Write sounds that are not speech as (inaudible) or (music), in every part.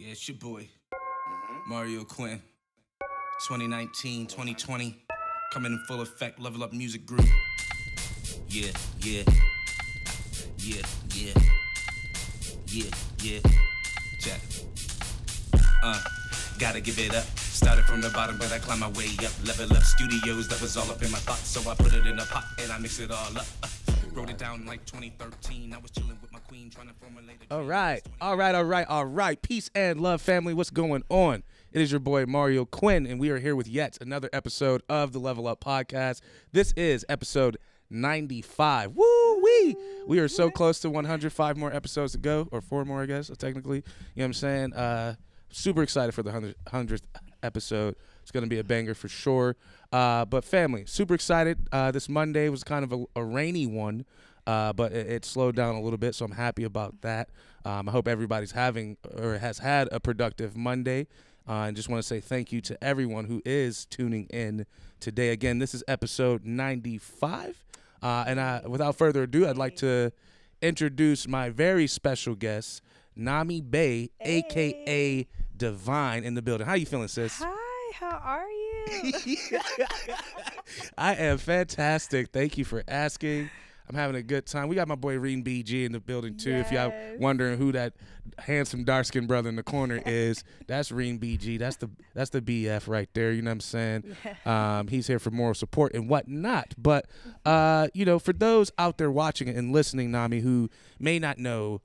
Yeah, it's your boy, Mario Quinn. 2019, 2020, coming in full effect, level up music group. Yeah, yeah. Yeah, yeah. Yeah, yeah. Check. Uh, gotta give it up. Started from the bottom, but I climbed my way up. Level up studios, that was all up in my thoughts. So I put it in a pot and I mix it all up. Uh, wrote it down like 2013. I was chilling with my queen, trying to formulate a All right, all right, all right, all right. Peace and love, family. What's going on? It is your boy Mario Quinn, and we are here with yet another episode of the Level Up Podcast. This is episode 95. Woo wee! We are so close to 100. Five more episodes to go, or four more, I guess, technically. You know what I'm saying? Uh, super excited for the 100th 100th episode. It's going to be a banger for sure. Uh, but family, super excited. Uh, this Monday was kind of a, a rainy one, uh, but it, it slowed down a little bit, so I'm happy about that. Um, I hope everybody's having or has had a productive Monday. Uh, and just want to say thank you to everyone who is tuning in today. Again, this is episode 95. Uh, and I, without further ado, I'd like to introduce my very special guest, Nami Bey, aka Diiviine, in the building. How you feeling, sis? Hi, how are you? (laughs) I am fantastic. Thank you for asking. I'm having a good time. We got my boy Reen BG in the building too. If y'all wondering who that handsome dark skinned brother in the corner (laughs) is, that's Reen BG. That's the that's the BF right there. You know what I'm saying? Um, he's here for moral support and whatnot. But uh, you know, for those out there watching and listening, Nami, who may not know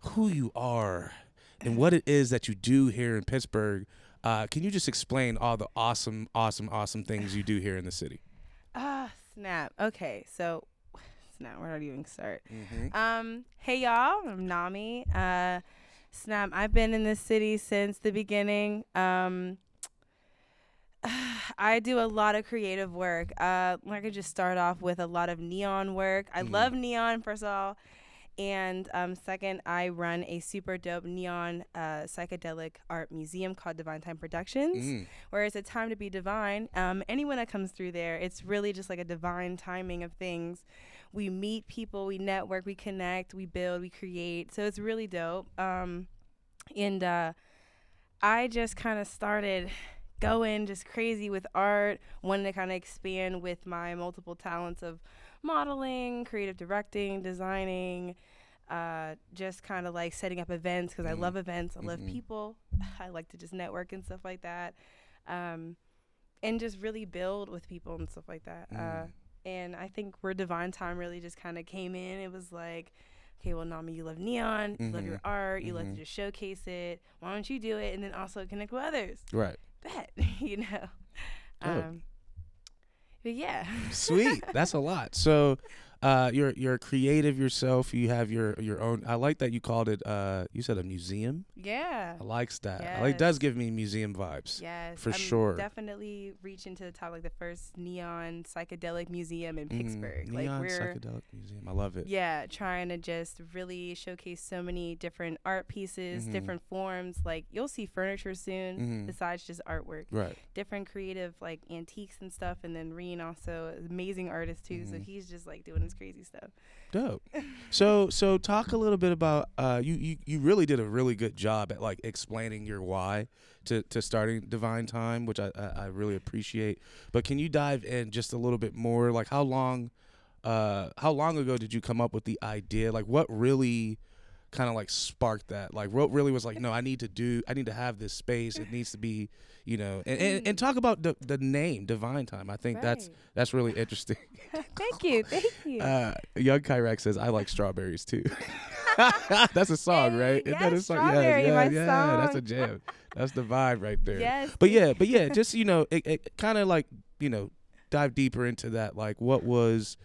who you are and what it is that you do here in Pittsburgh, uh, can you just explain all the awesome, awesome, awesome things you do here in the city? (sighs) Ah, snap. Okay, so (sighs) snap. Where do I even start? Mm-hmm. Um, hey y'all, I'm Nami. Uh, snap. I've been in this city since the beginning. Um, (sighs) I do a lot of creative work. Uh, I could just start off with a lot of neon work. I Mhm. love neon, first of all. And um, second, I run a super dope neon uh, psychedelic art museum called Diiviine Time Productions. Mm. where it's a time to be divine. Um, anyone that comes through there, it's really just like a divine timing of things. We meet people, we network, we connect, we build, we create. So it's really dope. Um, and uh, I just kind of started going just crazy with art, wanted to kind of expand with my multiple talents of modeling, creative directing, designing. Uh, just kind of like setting up events because I Mhm. love events. I love Mhm. people. (laughs) I like to just network and stuff like that, um, and just really build with people and stuff like that. Uh, Mm. and I think where Diiviine Time really just kind of came in. It was like, okay, well, Nami, you love neon, you love your art, you like mhm. to just showcase it. Why don't you do it and then also connect with others? Right. Bet, (laughs) you know. Um, yeah. Sweet. That's a lot. So, uh, you're you're creative yourself. You have your your own. I like that you called it. Uh, you said a museum. yeah. I likes that. I like- It does give me museum vibes. Yes, for I'm sure. Definitely reaching to the top, like the first neon psychedelic museum in Mm, Pittsburgh. like Neon we're psychedelic museum. I love it. yeah, trying to just really showcase so many different art pieces, Mhm. different forms. Like you'll see furniture soon, Mhm. besides just artwork. Right. Different creative like antiques and stuff. And then Reen also is amazing artist too, so Mhm. he's just like doing crazy stuff. Dope. (laughs) So so talk a little bit about uh you you you really did a really good job at like explaining your why to to starting Diiviine Time, which I I, I really appreciate. But can you dive in just a little bit more? Like how long uh how long ago did you come up with the idea? Like what really kind of like sparked that? Like what really was like, no, I need to do I need to have this space. It needs to be, you know, and and, and talk about the the name Diiviine Time. I think that's Right. that's really interesting. (laughs) thank you, thank you. Uh, Young Kyrax says, "I like strawberries too." (laughs) that's a song, right? Isn't that a song? Strawberry, yeah, my yeah, that's a song. jam. That's the vibe right there. yes. But yeah, but yeah, (laughs) just you know, it, it kind of like you know, dive deeper into that. Like, what was,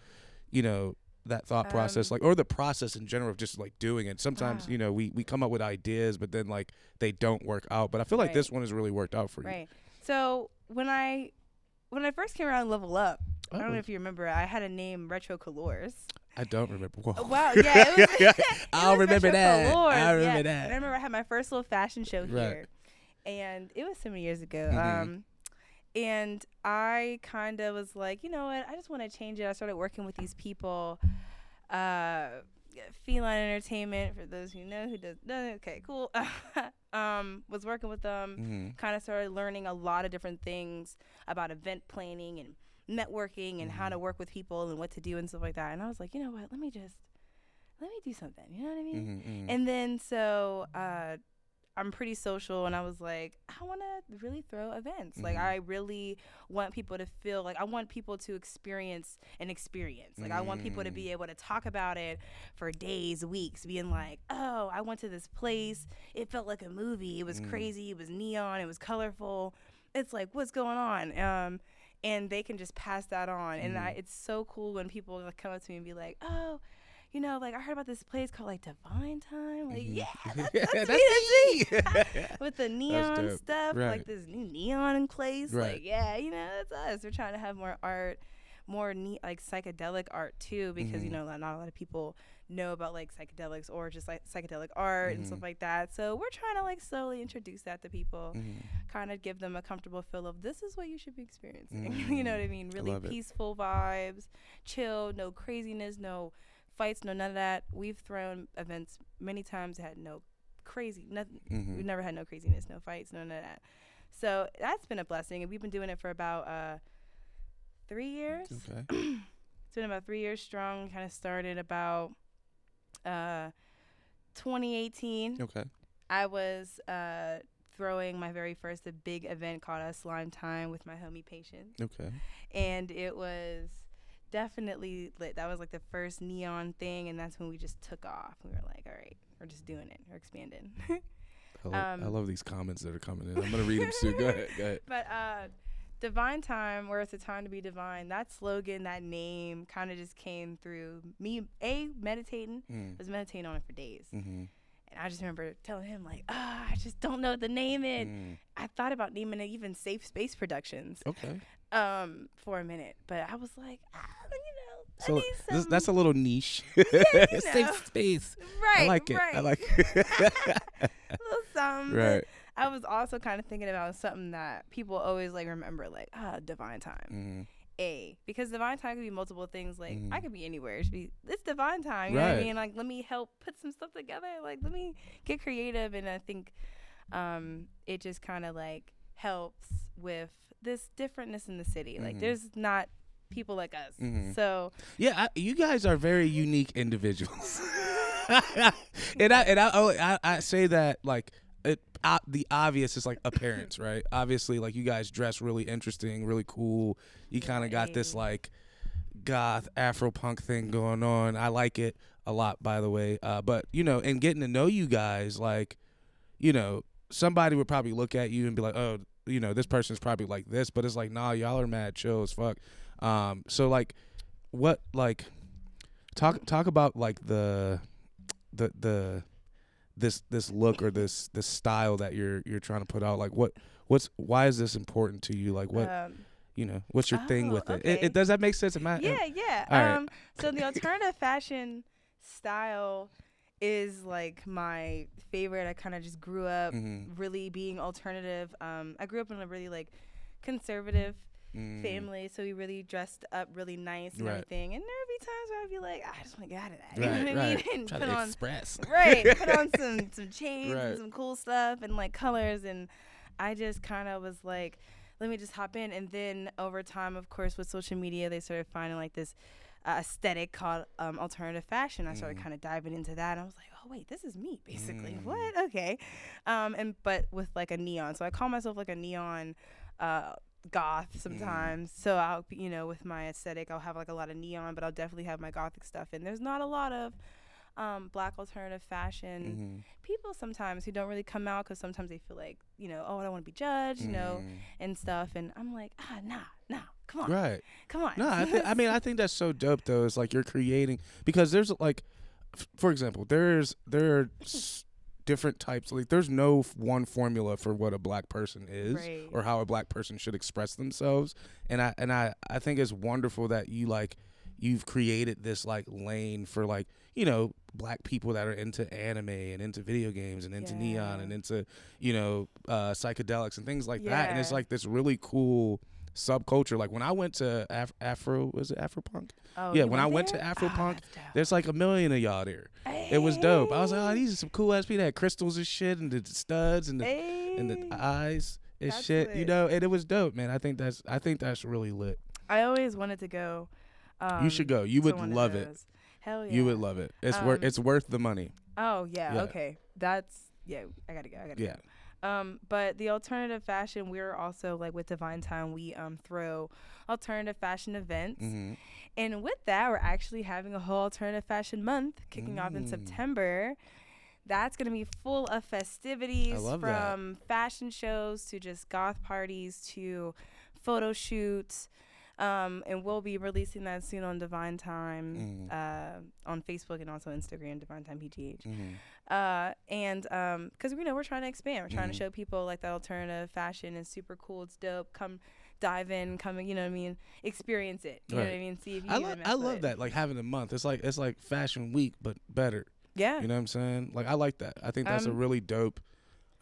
you know, that thought process Um, like, or the process in general of just like doing it. Sometimes Ah. you know, we we come up with ideas, but then like they don't work out. But I feel like this one has really worked out for you. Right. So when I when I first came around Level Up, I don't Oh, know if you remember, I had a name Retro Colors. I don't remember. Whoa. Oh, wow, (laughs) yeah, it was- (laughs) it (laughs) I'll remember that. Colors, I remember yeah. that. I remember I had my first little fashion show Right. here, and it was so many years ago. Mhm. Um, and I kind of was like, you know what? I just want to change it. I started working with these people. Uh, Feline Entertainment, for those who know who does, no, okay, cool. (laughs) Um, was working with them, Mm-hmm. kind of started learning a lot of different things about event planning and networking and Mm-hmm. how to work with people and what to do and stuff like that. And I was like, you know what? Let me just let me do something. You know what I mean? Mm-hmm. And then so uh, I'm pretty social, and I was like, I want to really throw events. Like Mhm. I really want people to feel like I want people to experience an experience. Like I want people to Mm. be able to talk about it for days, weeks, being like, oh, I went to this place. It felt like a movie. It was Mm. crazy. It was neon. It was colorful. It's like, what's going on? Um, and they can just pass that on. And I, Mhm. it's so cool when people like, come up to me and be like, oh, you know, like I heard about this place called like Diiviine Time. Like, Mhm. yeah, (laughs) that's, that's, that's me, that's me. (laughs) With the neon stuff, Right. like this new neon place. Right. Like, yeah, you know, that's us. We're trying to have more art, more ne- like psychedelic art too, because you Mhm. know, not not a lot of people know about like psychedelics or just like psychedelic art and stuff Mhm. like that. So we're trying to like slowly introduce that to people Mhm. kind of give them a comfortable feel of this is what you should be experiencing. (laughs) you know what I mean? Really it. peaceful vibes, chill, no craziness, no fights, no none of that. We've thrown events many times had no crazy, nothing. Mhm. We've never had no craziness, no fights, none of that. So that's been a blessing, and we've been doing it for about uh, three years. Okay. (clears throat) It's been about three years strong. Kind of started about uh, 2018. Okay. I was uh, throwing my very first a big event called a Slime Time with my homie Patience, Okay. and it was definitely lit. That was like the first neon thing, and that's when we just took off. We were like, all right, we're just doing it. We're expanding. (laughs) I love, I Um, love these comments that are coming in. I'm gonna read them soon. Go ahead. Go ahead. (laughs) but uh, Diiviine Time, where it's a time to be divine, that slogan, that name, kind of just came through me. A meditating. Mm. I was meditating on it for days, Mm-hmm. and I just remember telling him like, ah, I just don't know what to name it. Mm. I thought about naming it even Safe Space Productions Okay. Um for a minute, but I was like, ah, you know, I So need this, some, that's a little niche. (laughs) (laughs) know. Safe space. right. I like it. Right. I like (laughs) it. a little something. right. I was also kind of thinking about something that people always like remember, like ah, Diiviine Time. Mm. A because Diiviine Time could be multiple things. Like I Mhm. could be anywhere. It should be it's Diiviine Time. You know what Right. I mean? Like let me help put some stuff together. Like let me get creative, and I think um it just kind of like helps with this differentness in the city. Like Mhm. there's not people like us. Mhm. So Yeah, I, you guys are very unique individuals, (laughs) and I and I, oh, I I say that like it uh, the obvious is like appearance, right? Obviously, like you guys dress really interesting, really cool. You kind of got this like goth Afro punk thing going on. I like it a lot, by the way. Uh, but you know, and getting to know you guys, like you know, somebody would probably look at you and be like, oh, you know, this person's probably like this, but it's like, nah, y'all are mad chill as fuck. Um, so like, what like, talk talk about like the, the the, this this look or this this style that you're you're trying to put out. Like, what what's why is this important to you? Like, what um, you know, what's your thing Oh, with it? it? It does that make sense? Am I, yeah, yeah. all right. Um, so the alternative fashion style is like my favorite. I kind of just grew up Mhm. really being alternative. Um, I grew up in a really like conservative Mm. family, so we really dressed up really nice and Right. everything. And there would be times where I'd be like, I just want to get out of that. You know what I mean? (laughs) And Try put to on express. (laughs) right, put on (laughs) some some chains Right. and some cool stuff and like colors and I just kind of was like, let me just hop in. And then over time, of course, with social media, they started finding like this uh, aesthetic called um, alternative fashion. I started Mm. kind of diving into that. And I was like, oh wait, this is me basically. Mm. What? Okay. Um, and but with like a neon. So I call myself like a neon. Uh, goth Mm. sometimes so i'll you know with my aesthetic i'll have like a lot of neon but i'll definitely have my gothic stuff and there's not a lot of um, black alternative fashion Mhm. people sometimes who don't really come out because sometimes they feel like you know oh I don't want to be judged you know Mm. and stuff and I'm like ah nah nah come on Right. come on No, I think I mean I think that's so dope though. It's like you're creating because there's like, f- for example, there's there are s- different types. Like there's no f- one formula for what a black person is Right. or how a black person should express themselves. And I and I I think it's wonderful that you like you've created this like lane for like you know black people that are into anime and into video games and into neon and into you know uh, psychedelics and things like that. And it's like this really cool subculture. Like when I went to Af- Afro, was it Afro Punk? Oh, yeah, when I went to there? Afro Oh, Punk, that's there's like a million of y'all there. It was dope. I was like, oh, Hey. these are some cool ass people. They had crystals and shit, and the studs and the and the eyes and That's shit. You know, and it was dope, man. I think that's I think that's really lit. I always wanted to go. Um, you should go. You would love it. Hell yeah. You would love it. It's worth Um, it's worth the money. Oh yeah, Yeah. Okay. That's yeah. I gotta go. I gotta Yeah. go. Um, but the alternative fashion, we're also like with Diiviine Time, we um throw alternative fashion events, hmm and with that, we're actually having a whole alternative fashion month kicking off in Mm. September. That's gonna be full of festivities love that. from fashion shows to just goth parties to photo shoots. Um, and we'll be releasing that soon on Diiviine Time, Mm. uh, on Facebook and also Instagram, Diiviine Time PGH hmm uh, and um, because we know we're trying to expand, we're trying Mhm. to show people like that alternative fashion is super cool. It's dope. Come dive in, come you know what I mean, experience it. You know what I mean? See if you I love I love it. that like having a month. It's like it's like Fashion Week but better. Yeah. You know what I'm saying? Like I like that. I think that's a Um, really dope,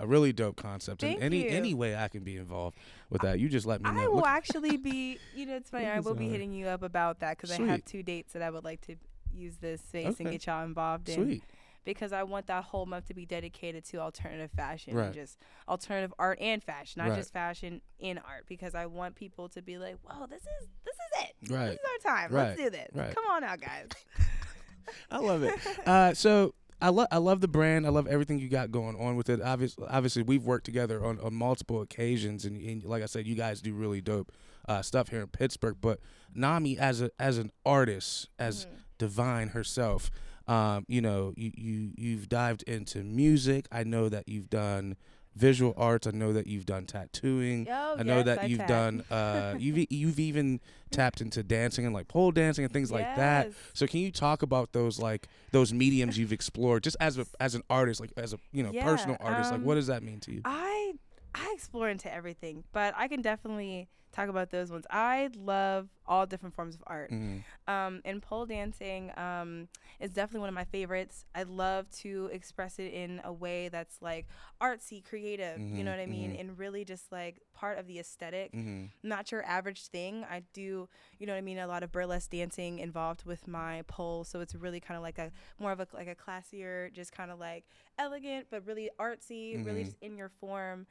a really dope concept. And Thank any you. any way I can be involved with that, you just let me know. I will Look- actually be, you know, it's (laughs) funny. I will be hitting you up about that because I have two dates that I would like to use this space and get y'all involved in Sweet. Because I want that whole month to be dedicated to alternative fashion Right. and just alternative art and fashion, not Right. just fashion in art. Because I want people to be like, "Whoa, this is this is it. Right. This is our time. Let's do this. Come on out, guys." (laughs) I love it. Uh, so I love I love the brand. I love everything you got going on with it. Obviously, obviously we've worked together on, on multiple occasions, and, and like I said, you guys do really dope uh, stuff here in Pittsburgh. But Nami, as a as an artist, as Mhm. Diiviine herself, um, you know, you you you've dived into music. I know that you've done visual arts. I know that you've done tattooing. Oh, I know yes, that I you've tat. done uh, (laughs) you've you've even tapped into dancing and like pole dancing and things like that. Yes. So can you talk about those like those mediums you've explored just as a as an artist, like as a you know Yeah, personal artist? like um, what does that mean to you? I I explore into everything, but I can definitely talk about those ones. I love all different forms of art. Mhm. Um, and pole dancing um, is definitely one of my favorites. I love to express it in a way that's like artsy, creative. you Mhm, know what I mean? mhm. And really just like part of the aesthetic. Mhm. Not your average thing. I do, you know what I mean, a lot of burlesque dancing involved with my pole, so it's really kind of like a more of a like a classier, just kind of like elegant, but really artsy, really Mhm. just in your form.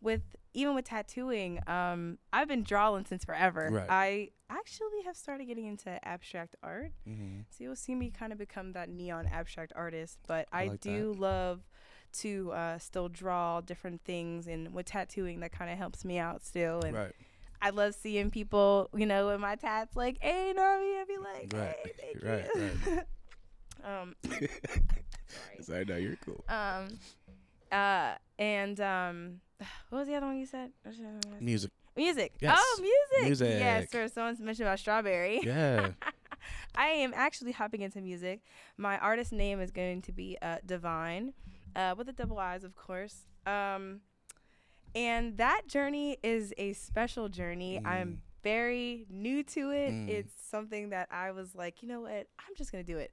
With even with tattooing, um, I've been drawing since forever. Right. I actually have started getting into abstract art, Mhm. so you'll see me kind of become that neon abstract artist. But I, like do love to uh, still draw different things, and with tattooing, that kind of helps me out still. And Right. I love seeing people, you know, with my tats, like, "Hey, Nami," I'd be like, Right. "Hey, (laughs) thank Right, you." (laughs) um, (laughs) sorry. So I know you're cool. Um, uh, and um, (sighs) what was the other one you said? Music. Music. Yes. Oh, music. Music. Yes, sir. Someone's mentioned about strawberry. Yeah. (laughs) I am actually hopping into music. My artist name is going to be uh, Diiviine, uh, with the double I's, of course. Um, and that journey is a special journey. Mm. I'm very new to it. Mm. It's something that I was like, you know what? I'm just gonna do it.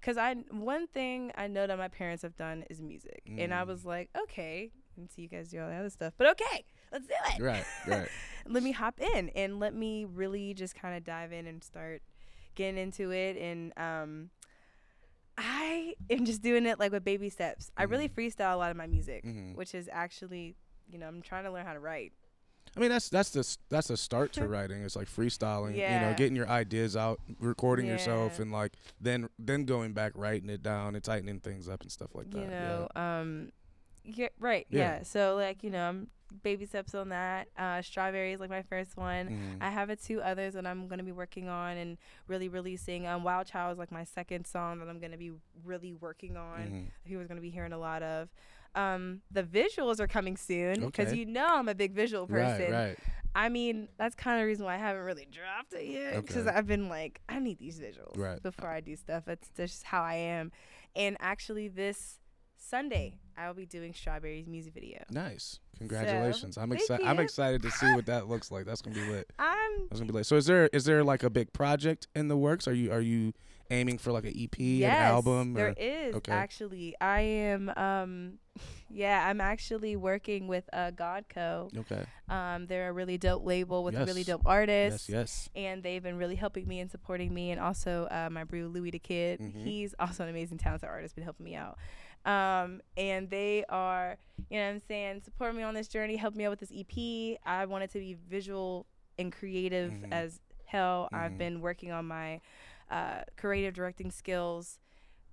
Cause I one thing I know that my parents have done is music, and I Mm. was like, okay. And see you guys do all the other stuff, but okay, let's do it right. (laughs) Right. let me hop in and let me really just kind of dive in and start getting into it and um i am just doing it like with baby steps i really Mhm. freestyle a lot of my music Mhm. which is actually you know i'm trying to learn how to write I mean that's that's the that's a start to (laughs) writing. It's like freestyling. You know, getting your ideas out, recording yourself, and like then then going back, writing it down, and tightening things up and stuff like that. you know um yeah right Yeah. yeah. so like you know i'm baby steps on that uh strawberry is like my first one Mhm. I have a two others that I'm gonna be working on and really releasing. Um, Wild Child is like my second song that I'm gonna be really working on. Mhm. People are gonna be hearing a lot of. Um, the visuals are coming soon because Okay. you know I'm a big visual person. Right. Right. I mean, that's kind of the reason why I haven't really dropped it yet because Okay. I've been like, I need these visuals Right. before I do stuff. That's just how I am. And actually, this Sunday I'll be doing Strawberry's music video. Nice. Congratulations. I'm excited. I'm excited to see what that (laughs) looks like. That's gonna be lit. I'm I was gonna be like, so is there is there like a big project in the works? Are you are you aiming for like an EP, yes, an album? there or- is okay. actually. I am. Um, (laughs) yeah, I'm actually working with uh, Godco. Okay. Um, they're a really dope label with really dope artists. Yes. Yes. and they've been really helping me and supporting me and also uh, my brew louis the kid Mhm. he's also an amazing talented artist been helping me out um, and they are you know what i'm saying support me on this journey help me out with this ep i want it to be visual and creative Mhm. as hell i've Mhm. been working on my uh, creative directing skills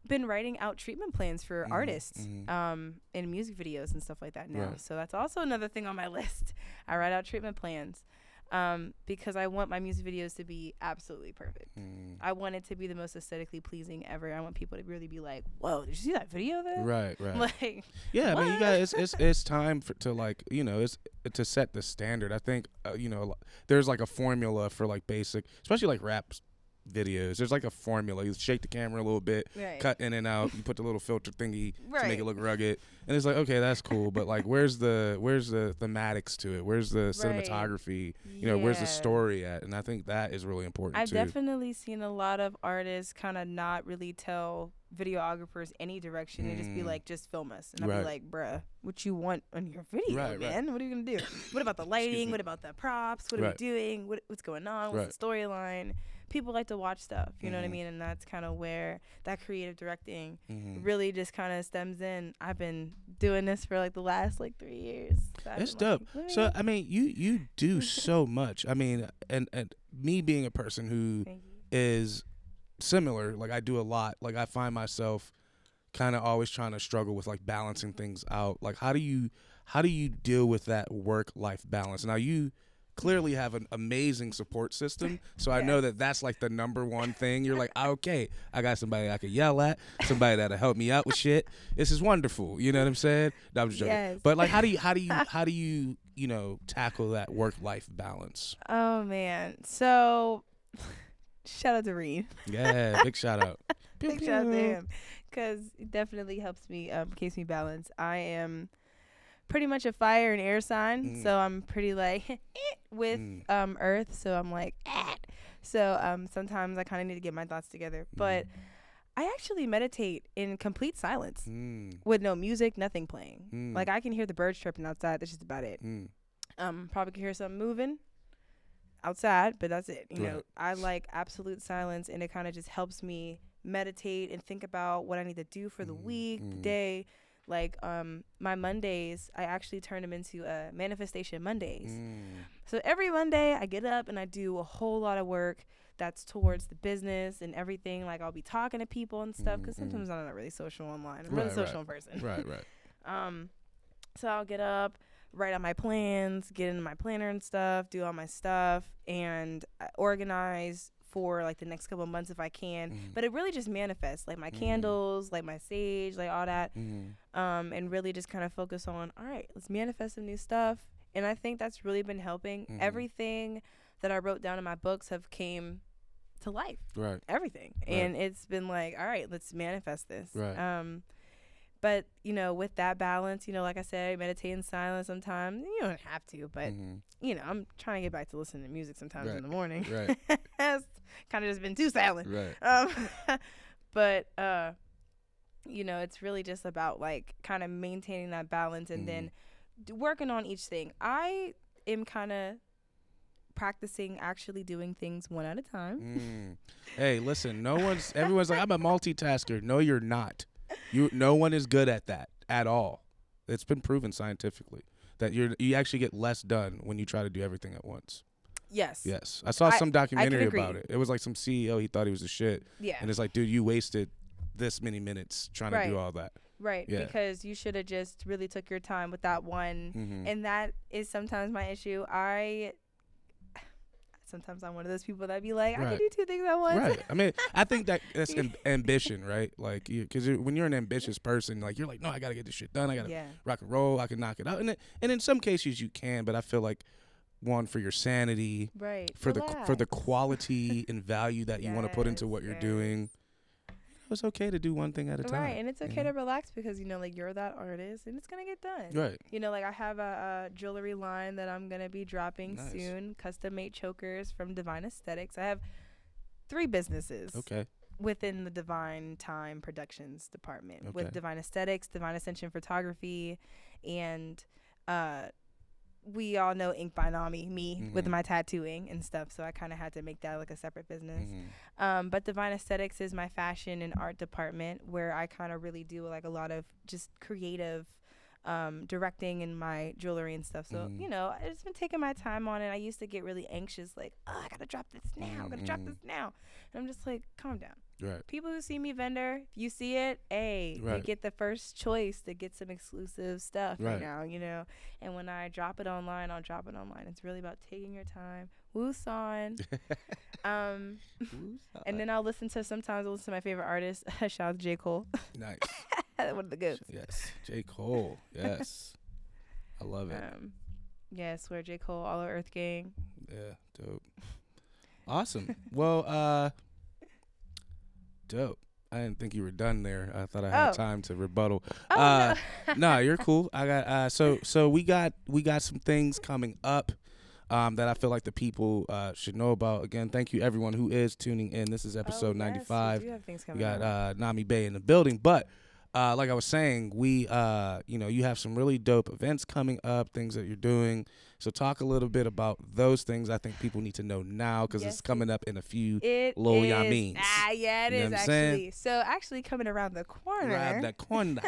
been writing out treatment plans for Mhm, artists mhm. um, in music videos and stuff like that now. Right. So that's also another thing on my (laughs) list. I write out treatment plans um, because I want my music videos to be absolutely perfect. Mm. I want it to be the most aesthetically pleasing ever. I want people to really be like, "Whoa, did you see that video there?" Right. Right. (laughs) Like, Yeah, I mean, you What? guys, it's, it's it's time for to like you know it's to set the standard. I think uh, you know there's like a formula for like basic, especially like rap videos. There's like a formula. You shake the camera a little bit, right. cut in and out. You put the little filter thingy to make it look rugged, and it's like okay, that's cool. But like, where's the where's the thematics to it? Where's the Right. cinematography? You know, where's the story at? And I think that is really important I've too. definitely seen a lot of artists kind of not really tell videographers any direction and just be Mm. like, just film us. And I'll Right. be like, bruh, what you want on your video, Right, right. man? What are you to do? What about the lighting? What about the props? What are Right. we doing? What, what's going on? What's the storyline? People like to watch stuff, you know what I Mhm. mean? And that's kind of where that creative directing Mhm. really just kind of stems in. I've been doing this for like the last like three years. So like, dope. So I mean, you you do (laughs) so much. I mean, and and me being a person who you-" Thank you. is similar. Like I do a lot. Like I find myself kind of always trying to struggle with like balancing things out. Like how do you how do you deal with that work life balance? Now you clearly have an amazing support system. (laughs) So I know that that's like the number one thing. You're like, okay, I got somebody I can yell at, somebody that'll help me out with shit. This is wonderful. You know what I'm saying? No, I'm just joking. Yes. But like, how do you how do you (laughs) how do you you know tackle that work life balance? Oh man. So (laughs) shout out to Reed. Yeah, big shout out. Big shout out to him because it definitely helps me, um, keeps me balanced. I am pretty much a fire and air sign, Mm. so I'm pretty like (laughs) eh, with Mm. um Earth. So I'm like, eh. so um sometimes I kind of need to get my thoughts together, but I actually meditate in complete silence Mm, with no music, nothing playing. mm, Like I can hear the birds chirping outside. That's just about it. mm, Um, probably can hear something moving outside, but that's it. You know, I like absolute silence, and it kind of just helps me meditate and think about what I need to do for the Mm, week, the mm. day. Like um, my Mondays, I actually turn them into uh, manifestation Mondays. mm, So every Monday, I get up and I do a whole lot of work that's towards the business and everything. Like I'll be talking to people and stuff because Mm, mm. sometimes I'm not really social online. I'm Right, really right. social in person. right, right. (laughs) Um, so I'll get up, write out my plans, get into my planner and stuff, do all my stuff, and uh, organize for like the next couple of months if I can. Mhm. But it really just manifests, like my Mhm. candles, like my sage, like all that, Mm, um, and really just kind of focus on, all right, let's manifest some new stuff. And I think that's really been helping. Mhm. Everything that I wrote down in my books have came to life right. everything Right. and it's been like all right let's manifest this Right. um but you know with that balance you know like i said meditate in silence sometimes you don't have to but Mhm, you know i'm trying to get back to listening to music sometimes Right. in the morning Right. it's kind of just been too silent right. um (laughs) but uh you know it's really just about like kind of maintaining that balance and then Mm-hmm. d- working on each thing i am kind of practicing actually doing things one at a time Mm. Hey, listen. No (laughs) one's. Everyone's like, I'm a multitasker. No, you're not. You. No one is good at that at all. It's been proven scientifically that you're you actually get less done when you try to do everything at once. yes Yes, I saw I- some documentary about it. It was like some CEO. He thought he was a shit, yeah and it's like, dude, you wasted this many minutes trying to do all that. Right, Yeah. because you should have just really took your time with that one. Mm-hmm. And that is sometimes my issue. I sometimes I'm one of those people that be like, I Right. can do two things at once. Right. I mean, I think that (laughs) that's am- ambition, right? Like, because when you're an ambitious person, like you're like, no, I gotta get this shit done. I gotta yeah. rock and roll. I can knock it out, and it, and in some cases you can, but I feel like one for your sanity, Right. for the for the quality and value that you want to put into Yes, what you're yes. doing. It's okay to do one thing at a time. Right, and it's you okay know? to relax because you know, like you're that artist, and it's gonna get done. Right. You know, like I have a, a jewelry line that I'm gonna be dropping Nice. soon. Custom made chokers from Divine Aesthetics. I have three businesses Okay. within the Diiviine Time Productions department Okay. with Divine Aesthetics, Divine Ascension Photography, and uh, we all know Ink by Nami, me with Mhm. my tattooing and stuff. So I kind of had to make that like a separate business. Mhm. Um, but Divine Aesthetics is my fashion and art department where I kind of really do like a lot of just creative um, directing in my jewelry and stuff. So, Mhm. you know, I've just been taking my time on it. I used to get really anxious, like, oh, I gotta drop this now, I gotta drop Mhm. this now. And I'm just like, calm down. Right. People who see me vendor, if you see it, hey, you get the first choice to get some exclusive stuff right. Right. now, you know. And when I drop it online, I'll drop it online. It's really about taking your time. Woosong. (laughs) um, and then I'll listen to sometimes I'll listen to my favorite artist. (laughs) Shout out to J. Cole. nice. (laughs) One of the goods. Yes. J. Cole. Yes. I love it. Um, yeah, swear J. Cole, All Our Earth Gang. Yeah, dope. Awesome. well, uh dope. I didn't think you were done there. I thought I had Oh. time to rebuttal. Oh Uh, no. (laughs) no, you're cool. I got uh so (laughs) so we got we got some things coming up um that I feel like the people uh should know about. Again, thank you everyone who is tuning in. This is episode Oh, yes, 95. We do have things We got uh, Nami Bey in the building, but uh, like I was saying, we uh, you know you have some really dope events coming up, things that you're doing. So talk a little bit about those things. I think people need to know now because Yes, it's coming up in a few. It Lil is-. Ah, yeah, it You is I'm saying? actually. So actually, coming around the corner Grab that corner.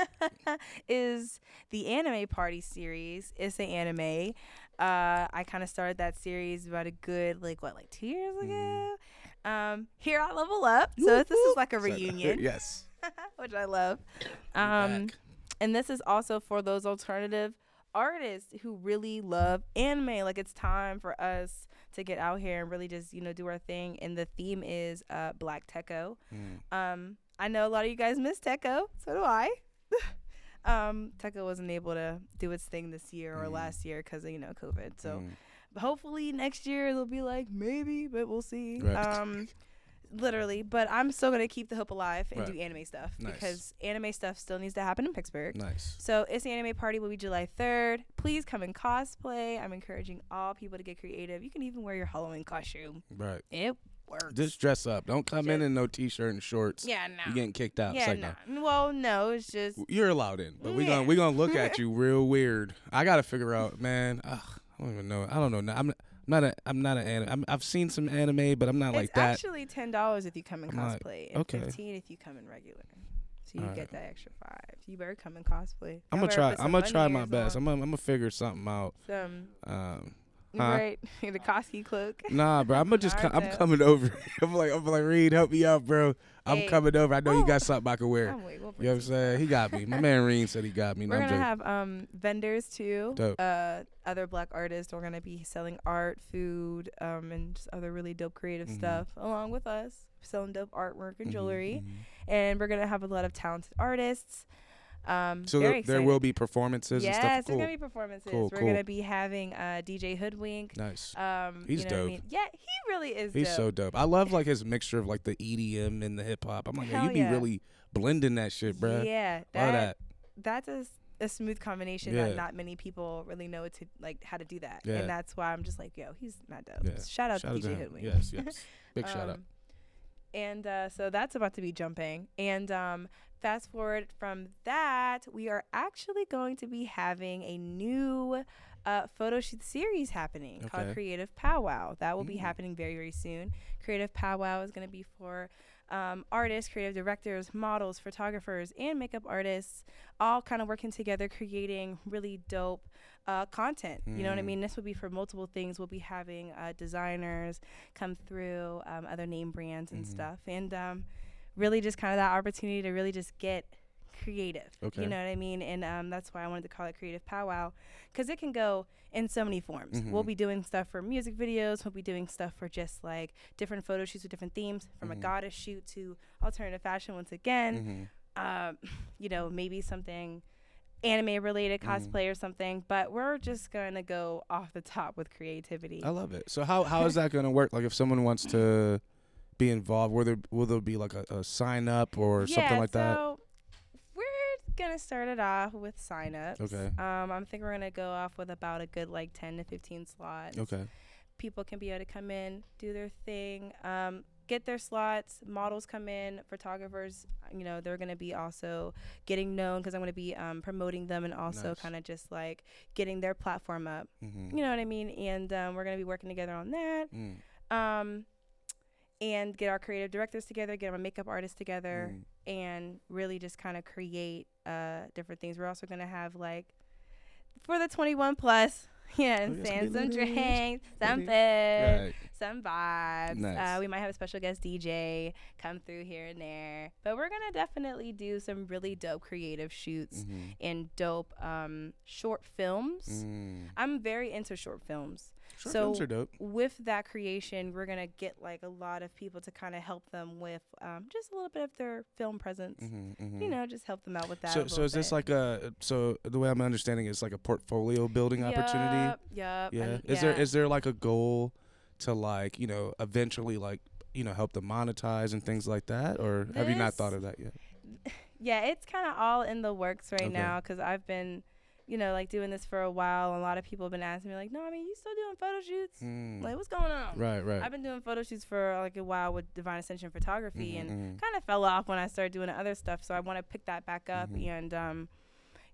(laughs) is the anime party series. It's an anime. Uh, I kind of started that series about a good like what like two years Mm-hmm. ago. Um, here I level up. So this is like a (laughs) reunion, yes. (laughs) which I love. Um, and this is also for those alternative artists who really love anime. Like it's time for us to get out here and really just you know do our thing. And the theme is uh, Black Tekko. Mm. Um, I know a lot of you guys miss Tekko. So do I. (laughs) um, Tekko wasn't able to do its thing this year or Mm. last year because of you know COVID. So Mm. hopefully next year it'll be like maybe, but we'll see. Right. Um, (laughs) literally, but I'm still gonna keep the hope alive and Right. do anime stuff Nice. because anime stuff still needs to happen in Pittsburgh. nice. So it's the anime party will be July 3rd. Please come and cosplay. I'm encouraging all people to get creative. You can even wear your Halloween costume. Right. It works. Just dress up. Don't come in Just- in no t-shirt and shorts. yeah, no. You're getting kicked out. Yeah, like, no. Well, no, it's just You're allowed in, but we're gonna we're gonna look at (laughs) you real weird. I gotta figure out, man. Ugh, I don't even know. I don't know. I'm I'm not a I'm not an anime. I'm, I've seen some anime, but I'm not like that. it's actually ten dollars if you come in cosplay, and okay. fifteen if you come in regular. So you Alright. get that extra five. You better come in cosplay. I'm gonna try. I'm gonna try my best. I'm gonna, I'm gonna figure something out. some Um, Huh? right (laughs) the Koski cloak. nah, bro. I'm gonna just. I'm coming over. (laughs) I'm like. I'm like. Reed, help me out, bro. I'm Hey. coming over. I know you Oh. got something I can wear. I'm wait, we'll You know what I'm saying? He got me. My man (laughs) Reen said he got me. No, We're I'm gonna have um vendors too. Dope. Uh, other black artists. We're gonna be selling art, food, um, and just other really dope creative Mhm. stuff along with us, selling dope artwork and Mhm, jewelry. mhm. And we're gonna have a lot of talented artists. Um, So there, there will be performances yes, and stuff. there's gonna be performances. Cool, we're cool. gonna be having uh, DJ Hoodwink. nice. Um, He's you know What I dope. mean? Yeah, he really is. He's dope. so dope. I love like his mixture of like the EDM and the hip hop. I'm like, yeah, Hell you be really blending that shit, bro. Yeah, that, that. that's a, a smooth combination Yeah. that not many people really know to like how to do that. Yeah. And that's why I'm just like, yo, he's not dope. Yeah. Shout out Shout to DJ. Hoodwink. Yes, yes. (laughs) Big shout out. Um, And uh, so that's about to be jumping. And um, fast forward from that, we are actually going to be having a new uh, photo shoot series happening called Okay. Creative Creative Powwow. That will be Mm. happening very, very soon. Creative Powwow is going to be for um, artists, creative directors, models, photographers, and makeup artists, all kind of working together, creating really dope uh, content. You know what I Mm. mean? This will be for multiple things. We'll be having uh, designers come through, um, other name brands and Mhm. stuff, and um, really just kind of that opportunity to really just get creative. Okay. You know what I mean? And um, that's why I wanted to call it Creative Powwow because it can go in so many forms. We'll Mhm. be doing stuff for music videos. We'll be doing stuff for just like different photo shoots with different themes, from Mhm. a goddess shoot to alternative fashion once again Mhm. um, (laughs) you know, maybe something anime related Mhm. cosplay or something, but we're just gonna go off the top with creativity. I love it. So how how is that gonna work? Like if someone wants to be involved? Will there will there be like a, a sign up or yeah, something like that? so we're gonna start it off with signups. Okay. Um, I'm thinking we're gonna go off with about a good like 10 to 15 slots. Okay. People can be able to come in, do their thing, um, get their slots. Models come in, photographers. You know, they're gonna be also getting known because I'm gonna be um, promoting them and also Nice. kind of just like getting their platform up. Mm-hmm. You know what I mean? And um, we're gonna be working together on that. Mm. Um, and get our creative directors together, get our makeup artists together, Mm. and really just kind of create uh different things. We're also gonna have like for the 21 plus, (laughs) yeah, Oh, yes, some drinks, some food, Right. some vibes. Nice. Uh, we might have a special guest DJ come through here and there, but we're gonna definitely do some really dope creative shoots Mhm. and dope um short films. Mm. I'm very into short films Short So- with that creation, we're gonna get like a lot of people to kind of help them with um, just a little bit of their film presence. Mm-hmm, You know, just help them out with that. So, so is this like a so the way I'm understanding is like a portfolio building opportunity? Yup, yup, Yeah. and- Is there is there like a goal to like you know eventually like you know help them monetize and things like that, or have you not thought of that yet? (laughs) yeah, it's kind of all in the works right Okay. now because I've been, you know, like doing this for a while. A lot of people have been asking me like, "No, I mean, you still doing photo shoots? Mm. Like, what's going on?" Right. Right. I've been doing photo shoots for like a while with Divine Ascension Photography, Mhm, and mhm. kind of fell off when I started doing other stuff. So I want to pick that back up Mhm. and um,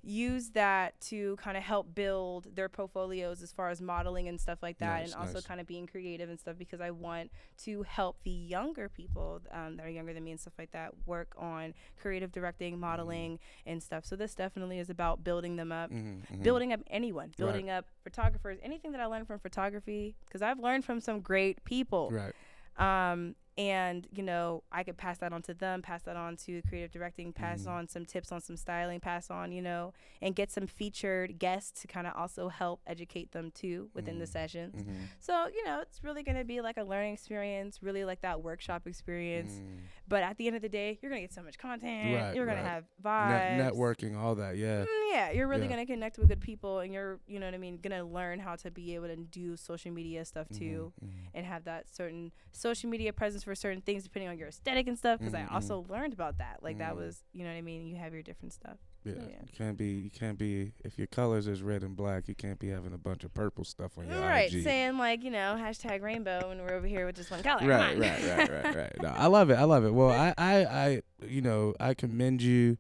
use that to kind of help build their portfolios as far as modeling and stuff like that, Nice, and also nice. kind of being creative and stuff because I want to help the younger people um, that are younger than me and stuff like that work on creative directing, modeling, and stuff. So this definitely is about building them up. Mhm, mhm. Building up anyone, building up photographers, anything that I learned from photography, because I've learned from some great people Right. um, and you know i could pass that on to them pass that on to creative directing pass Mhm. on some tips on some styling pass on you know and get some featured guests to kind of also help educate them too within the Mm. sessions Mhm. so you know it's really going to be like a learning experience really like that workshop experience Mm. but at the end of the day you're going to get so much content Right, you're going right. to have Net- vibes networking, all that. Yeah. Mm, yeah, you're really Yeah. gonna connect with good people, and you're, you know what I mean, gonna learn how to be able to do social media stuff too, Mhm, mhm. and have that certain social media presence for certain things depending on your aesthetic and stuff. Because Mhm, I also learned about that. Like that Mhm. was, you know what I mean. You have your different stuff. Yeah. yeah. You can't be. You can't be. If your colors is red and black, you can't be having a bunch of purple stuff on your right, IG. saying like you know hashtag rainbow, and we're over here with just one color. Right, right, right, right, (laughs) right. No, I love it. I love it. Well, I, I, I, you know, I commend you.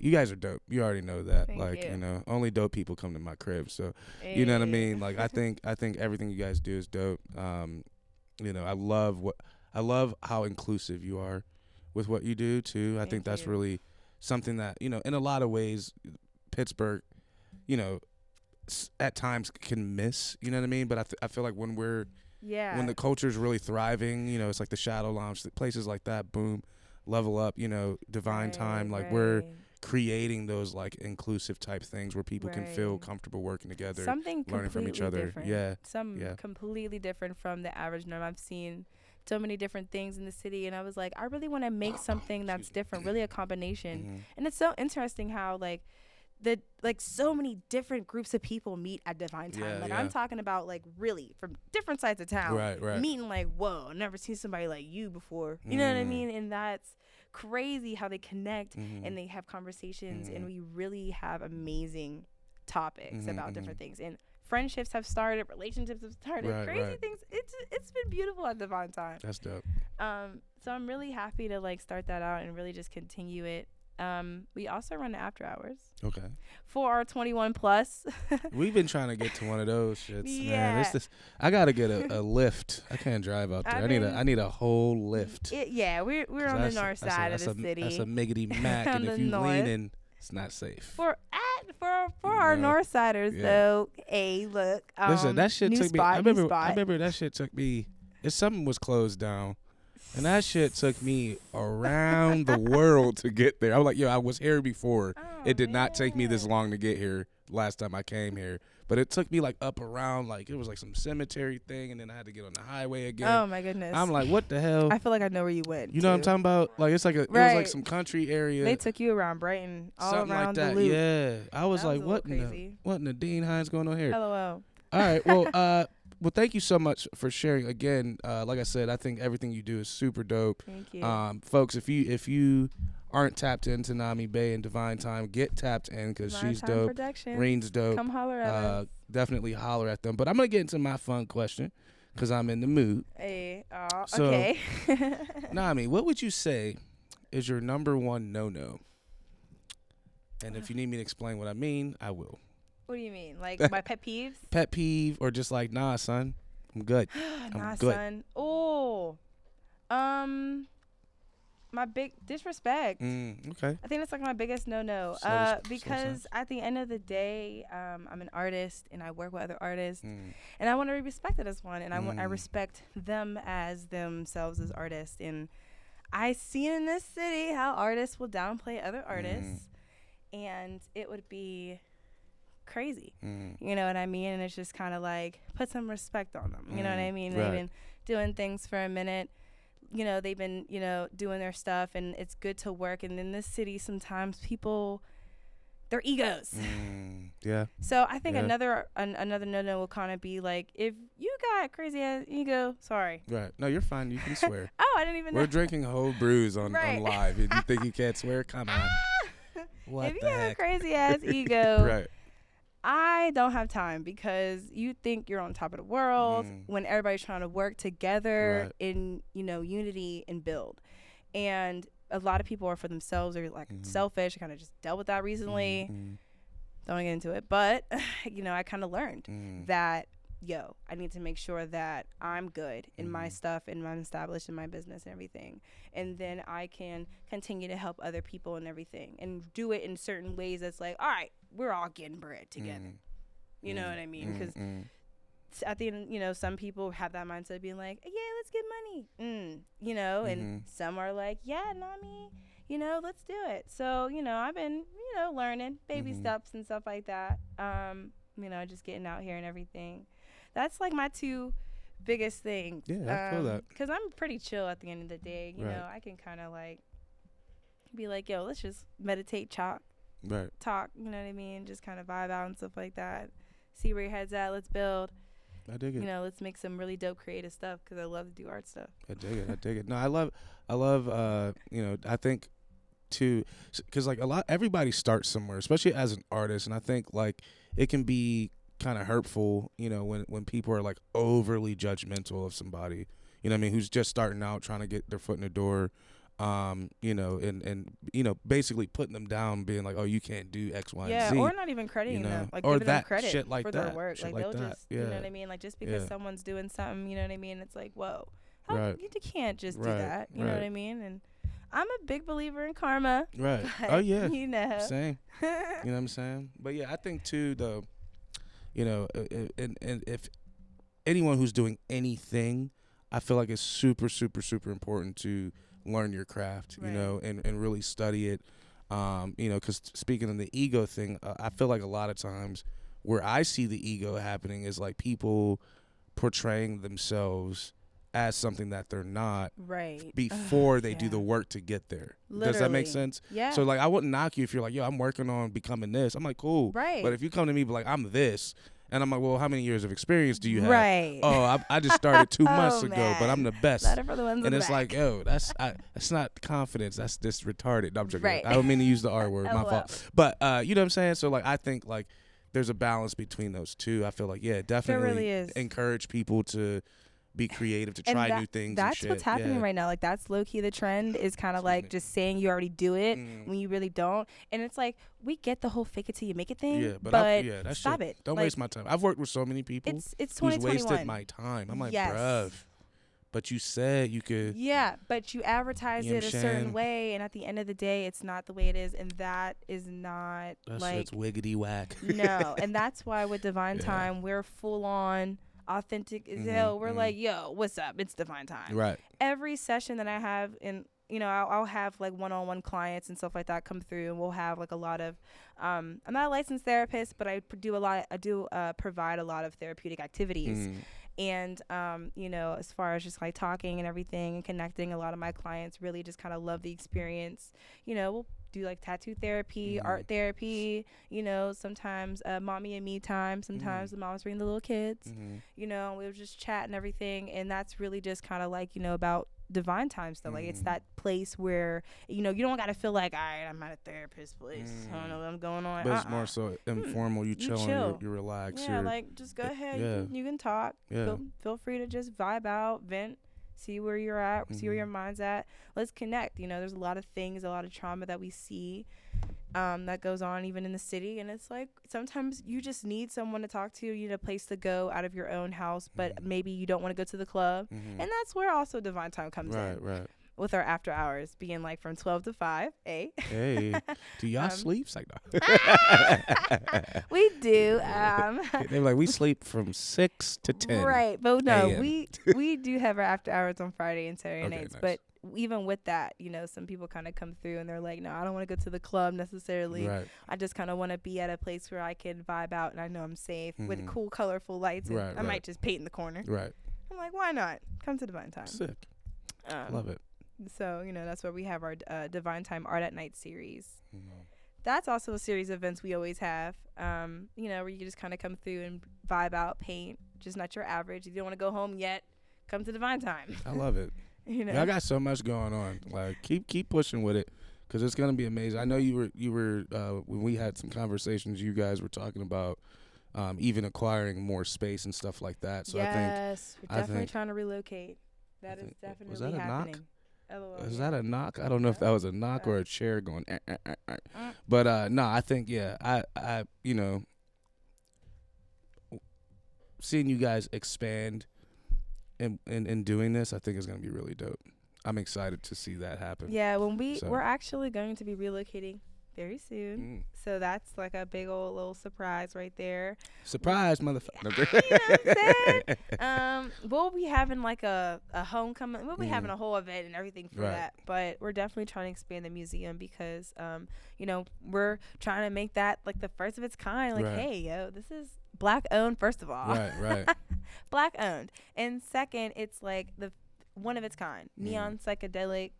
You guys are dope. You already know that. Thank like, you. know, only dope people come to my crib. So, you know what I mean? Like, I think, I think everything you guys do is dope. Um, you know, I love what, I love how inclusive you are with what you do too. I think that's you. really something that you know, in a lot of ways, Pittsburgh, you know, at times can miss. You know what I mean? But I, th- I feel like when we're yeah. when the culture is really thriving, you know, it's like the Shadow Lounge, places like that, boom, level up, you know, divine Right, time, like we're creating those like inclusive type things where people can feel comfortable working together, something learning from each other. different. Yeah. some yeah. completely different from the average norm. I've seen so many different things in the city, and I was like, I really want to make (coughs) something that's different, really a combination. Mhm. And it's so interesting how like the like so many different groups of people meet at Diiviine Time. Yeah, like yeah. I'm talking about like really from different sides of town. Right, right. Meeting like, whoa, never seen somebody like you before. You know what I Mm. mean? And that's crazy how they connect Mhm. and they have conversations and Mhm. we really have amazing topics Mhm, about different things. And friendships have started, relationships have started, Right, crazy right. things. It's it's been beautiful at Diiviine Time. That's dope. Um, so I'm really happy to like start that out and really just continue it. Um, we also run the after hours Okay. for our 21 plus. (laughs) We've been trying to get to one of those shits, man. It's Yeah. this. I gotta get a, a (laughs) lift. I can't drive out there. I've I need a. I need a whole lift. It- yeah, we're we're on the north a- side of the a, city. That's a miggity (laughs) mac, and if you north. leaning, it's not safe. for for for our No. north siders Yeah. though. Hey, look. Um, Listen, that shit took spot, me. I remember. I remember that shit took me. If something was closed down, and that shit took me around the (laughs) world to get there. I was like, yo, I was here before. Oh, it did not take me this long to get here last time I came here. But it took me like up around like it was like some cemetery thing, and then I had to get on the highway again. Oh my goodness. I'm like, what the hell? I feel like I know where you went. You know what I'm talking about? Like it's like a right. it was like some country area. They took you around Brighton, all something around like that. the loop. Yeah. I was That like, a what in the what in the Dean Hines going on here? LOL. All right. (laughs) Well, uh well, thank you so much for sharing. Again, uh, like I said, I think everything you do is super dope. Thank you. Um, folks, if you if you aren't tapped into Nami Bey and Diiviine Time, get tapped in because she's Time dope. Productions. Reen's dope. Come holler at Uh, us. definitely holler at them. But I'm gonna get into my fun question because I'm in the mood. Hey, aw, So- okay. (laughs) Nami, what would you say is your number one no no? And if you need me to explain what I mean, I will. what do you mean? Like (laughs) my pet peeves? Pet peeve or just like, nah, son, I'm good. (gasps) nah, good. son. Oh, um, my big disrespect. Mm, okay. I think that's like my biggest no no. Slow Uh, because sign. at the end of the day, um, I'm an artist and I work with other artists, Mm, and I want to be respected as one, and I want I Mm. respect them as themselves as artists, and I see in this city how artists will downplay other artists, and it would be crazy. mm, You know what I mean? And it's just kind of like put some respect on them. You know what I Mm, mean? right. They've been doing things for a minute. You know, they've been, you know, doing their stuff and it's good to work. And in this city, sometimes people, they're egos. mm, (laughs) yeah. So I think Yeah. another an, another no no will kind of be like, if you got crazy ass ego, sorry. Right. No, you're fine. You can (laughs) swear. Oh, I didn't even We're know. drinking whole brews on, Right. on live, you think you (laughs) can't swear? Come on. What if you the have a crazy ass ego, right. I don't have time because you think you're on top of the world Mm. when everybody's trying to work together Right. in, you know, unity and build. And a lot of people are for themselves or like Mhm. selfish. I kind of just dealt with that recently. Mm, Don't get into it, but (laughs) you know, I kind of learned mm, that yo, I need to make sure that I'm good in my Mhm. stuff and I'm established in my business and everything. And then I can continue to help other people and everything and do it in certain ways that's like, all right, we're all getting bread together. mm, You know mm, what I mean? mm, Because mm. at the end, you know, some people have that mindset of being like, yeah, let's get money. Mm, you know, and Mhm. some are like, yeah, Nami, you know, let's do it. So, you know, I've been, you know, learning baby Mhm. steps and stuff like that. Um, you know, just getting out here and everything. That's like my two biggest things. Yeah, I feel that. Because I'm pretty chill at the end of the day. You Right. know, I can kind of like be like, yo, let's just meditate, chalk, Right. talk, you know what I mean? Just kind of vibe out and stuff like that. See where your head's at. Let's build. I dig it. You know, let's make some really dope creative stuff because I love to do art stuff. I dig it. I dig it. No, I love, I love. Uh, you know, I think too, because like a lot, everybody starts somewhere, especially as an artist, and I think like it can be kind of hurtful, you know, when when people are like overly judgmental of somebody, you know, what I mean, who's just starting out, trying to get their foot in the door. Um, you know, and and you know, basically putting them down, being like, "Oh, you can't do X, Y, yeah, and Z." or not even crediting know, them, like or giving them credit shit like for that, their work. shit Like like they'll that, just, you know what I mean? Like just because Yeah. someone's doing something, you know what I mean? It's like, whoa, how, Right. you can't just do that. You know what. I mean? And I'm a big believer in karma. right? (laughs) oh yeah, you know. same. (laughs) You know what I'm saying? But yeah, I think too though, you know, and and if anyone who's doing anything, I feel like it's super super super important to learn your craft, you know, and and really study it. Um, you know, because speaking of the ego thing, uh, I feel like a lot of times where I see the ego happening is like people portraying themselves as something that they're not right. before Ugh, they do the work to get there. Does that make sense? Yeah. So like I wouldn't knock you if you're like, yo, I'm working on becoming this. I'm like, cool. right. But if you come to me be like, I'm this, and I'm like, well, how many years of experience do you have? Right. Oh, I, I just started two (laughs) Oh, months ago, but I'm the best. The ones And it's back. like, oh, that's I, that's not confidence. That's just retarded. No, I'm joking. Right. I don't mean to use the R word. (laughs) My fault. But uh, you know what I'm saying? So like, I think like there's a balance between those two. I feel like yeah, definitely really is. encourage people to be creative, to try that- new things. and That's what's happening yeah. right now. Like that's low key the trend is kind of like me. just saying you already do it Mm. when you really don't. And it's like we get the whole fake it till you make it thing. Yeah, but, but yeah, that's stop it. Don't Like, waste my time. I've worked with so many people It's it's who's wasted my time. I'm like, Yes. bruv, but you said you could. Yeah, but you advertise You it a certain way, and at the end of the day, it's not the way it is, and that is not That like shit's wiggity whack. no. (laughs) And that's why with Diiviine Yeah. Time, we're full on authentic as Mhm, hell. We're mhm. like, yo, what's up? It's Diiviine Time. right. Every session that I have in you know, I'll, I'll have like one-on-one clients and stuff like that come through, and we'll have like a lot of. Um, I'm not a licensed therapist, but I do a lot. I do uh, provide a lot of therapeutic activities, Mhm. And um, you know, as far as just like talking and everything and connecting, a lot of my clients really just kind of love the experience. You know, we'll do like tattoo therapy, Mhm. art therapy. You know, sometimes uh, mommy and me time. Sometimes the moms bring the little kids. Mm-hmm. You know, we would just chat and everything, and that's really just kind of like you know about Diiviine Time stuff. Like it's Mhm. that place where you know you don't got to feel like, all right, I'm at a therapist place. I don't know what I'm going on. But it's Uh-uh. more so informal. You You chilling, chill. you, you relax. Yeah, like just go uh, ahead. yeah. You, can, you can talk. Yeah. Feel, feel free to just vibe out, vent, see where you're at, see where Mhm. your mind's at. Let's connect. You know, there's a lot of things, a lot of trauma that we see um, that goes on even in the city. And it's like sometimes you just need someone to talk to. You need a place to go out of your own house, but Mhm. maybe you don't want to go to the club. Mhm. And that's where also Diiviine Time comes right, in right. Right. With our after hours being like from 12 to 5, eh? Hey, (laughs) do y'all Um, sleep? It's like, no. (laughs) we do. Um, (laughs) They're like, we sleep from six to ten. Right, but no, we we do have our after hours on Friday and Saturday Okay, nights. nice. But even with that, you know, some people kind of come through and they're like, "No, I don't want to go to the club necessarily. Right, I just kind of want to be at a place where I can vibe out and I know I'm safe with Mhm. cool, colorful lights. And Right, I right. might just paint in the corner. right. I'm like, why not? Come to Diiviine Time. Sick. Um, Love it. So you know, that's where we have our uh, Diiviine Time Art at Night series. Mhm. That's also a series of events we always have. Um, you know, where you just kind of come through and vibe out, paint. Just not your average. If you don't want to go home yet, come to Diiviine Time. I love it. (laughs) you know. Y'all got so much going on. Like, keep keep pushing with it, cause it's gonna be amazing. I know you were you were uh, when we had some conversations. You guys were talking about um, even acquiring more space and stuff like that. So I think yes, we're definitely think- try to relocate. That is think- definitely was that a knock? happening. LOL, Is that a knock? I don't know if that was a knock or a chair going. Eh, eh, eh, eh. Mm. But uh, no, I think yeah, I I you know, seeing you guys expand and and, and doing this, I think is gonna be really dope. I'm excited to see that happen. Yeah, when we So- we're actually going to be relocating very soon. Mm. So that's like a big old little surprise right there. Surprise, motherfucker! You know what I'm saying? (laughs) um, we'll be having like a, a homecoming. We'll be having Mhm. a whole event and everything for Right. that. But we're definitely trying to expand the museum because, um, you know, we're trying to make that like the first of its kind. Like, Right. hey, yo, this is black owned. First of all, right, right. (laughs) black owned, and second, it's like the one of its kind, Mhm. neon psychedelic,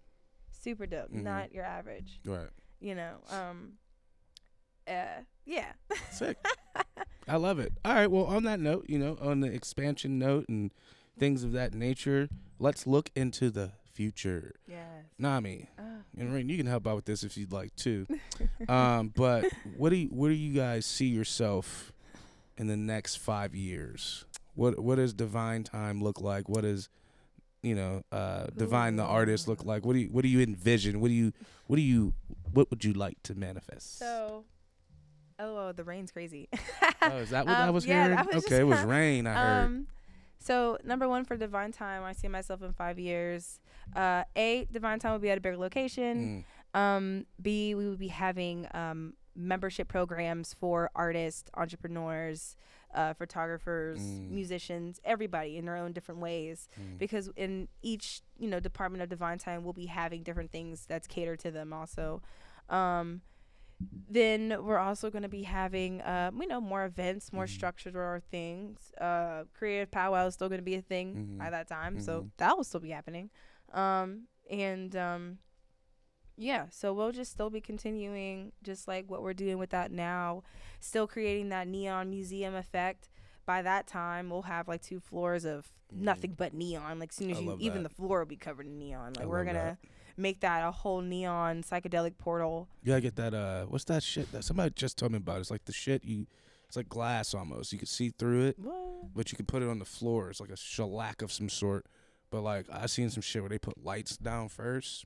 super dope. Mhm. Not your average, Right. you know. Um, uh, yeah. Sick. (laughs) I love it. All right. Well, on that note, you know, on the expansion note and things of that nature, let's look into the future. yes. Nami, Oh. and Rain, you can help out with this if you'd like to. (laughs) um, but what do you, what do you guys see yourself in the next five years? What what does Diiviine Time look like? What does you know, uh, Diiviine the artist look like? What do you what do you envision? What do you what do you what would you like to manifest? So, oh, the rain's crazy. (laughs) oh, is that what I Um, was yeah, hearing? that was okay, it was (laughs) rain. I heard. Um, so number one for Diiviine Time, I see myself in five years. Uh, A, Diiviine Time will be at a bigger location. Mm, Um, B, we will be having um membership programs for artists, entrepreneurs, uh, photographers, Mm. musicians, everybody in their own different ways. mm. Because in each you know department of Diiviine Time, we'll be having different things that's catered to them also. Um, then we're also going to be having um, you know more events more Mhm. structured or things uh creative powwow is still going to be a thing Mhm. by that time so Mhm. that will still be happening um and um yeah so we'll just still be continuing just like what we're doing with that now still creating that neon museum effect by that time we'll have like two floors of nothing but neon like soon as I you even that. the floor will be covered in neon like I we're gonna that. make that a whole neon psychedelic portal yeah gotta get that. Uh, what's that shit that somebody just told me about? It's like the shit you. It's like glass almost. You can see through it, what? but you can put it on the floor. It's like a shellac of some sort. But like I seen some shit where they put lights down first,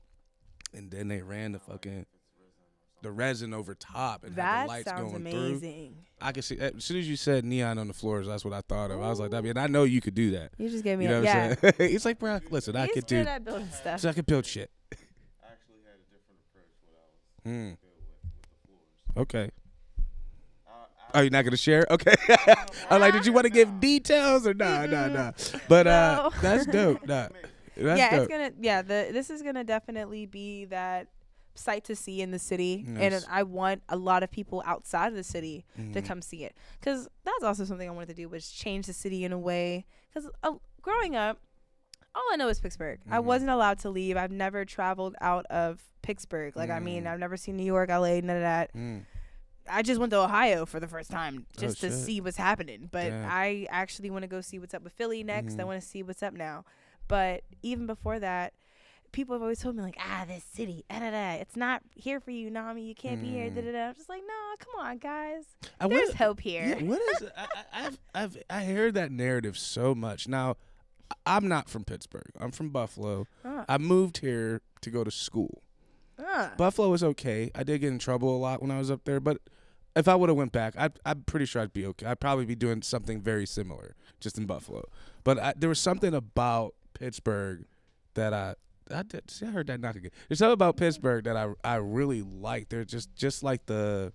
and then they ran the fucking the resin over top and had That the lights sounds going amazing. through. I can see as soon as you said neon on the floors. That's what I thought of. I was like, that. And I know you could do that. You just gave me You know a what yeah. I'm saying? (laughs) He's like, bro, listen, I could good do. at building stuff. So I could build shit. I actually had a different approach what I was Hmm. with, with the floors. Okay. I, Oh, you're not gonna share? Okay. (laughs) I'm like, did you want to give details or nah, nah, nah? But uh, No. that's dope. (laughs) Nah, that's yeah, dope. it's gonna yeah, the this is gonna definitely be that sight to see in the city, Nice. and I want a lot of people outside of the city to Mhm. come see it. Because that's also something I wanted to do was change the city in a way. Because uh, growing up, all I know is Pittsburgh. I Mhm. wasn't allowed to leave. I've never traveled out of Pittsburgh. Like I mean, Mm. I've never seen New York, LA, none of that. Mm. I just went to Ohio for the first time just to Oh, shit. see what's happening. But Damn. I actually want to go see what's up with Philly next. I Mhm. want to see what's up now. But even before that, people have always told me like, ah, this city, da da da, it's not here for you, Nami. You can't be here, Mm. da da da. I'm just like, no, come on, guys. I There's wonder- hope here. Yeah, what is? (laughs) I, I, I've I've I heard that narrative so much. Now, I- I'm not from Pittsburgh. I'm from Buffalo. Uh, I moved here to go to school. uh. Buffalo is okay. I did get in trouble a lot when I was up there, but if I would have went back, I'd, I'm pretty sure I'd be okay. I'd probably be doing something very similar, just in Buffalo. But I, there was something about Pittsburgh that I. I did see. I heard that knock again. There's something about Pittsburgh that I I really like. They're just just like the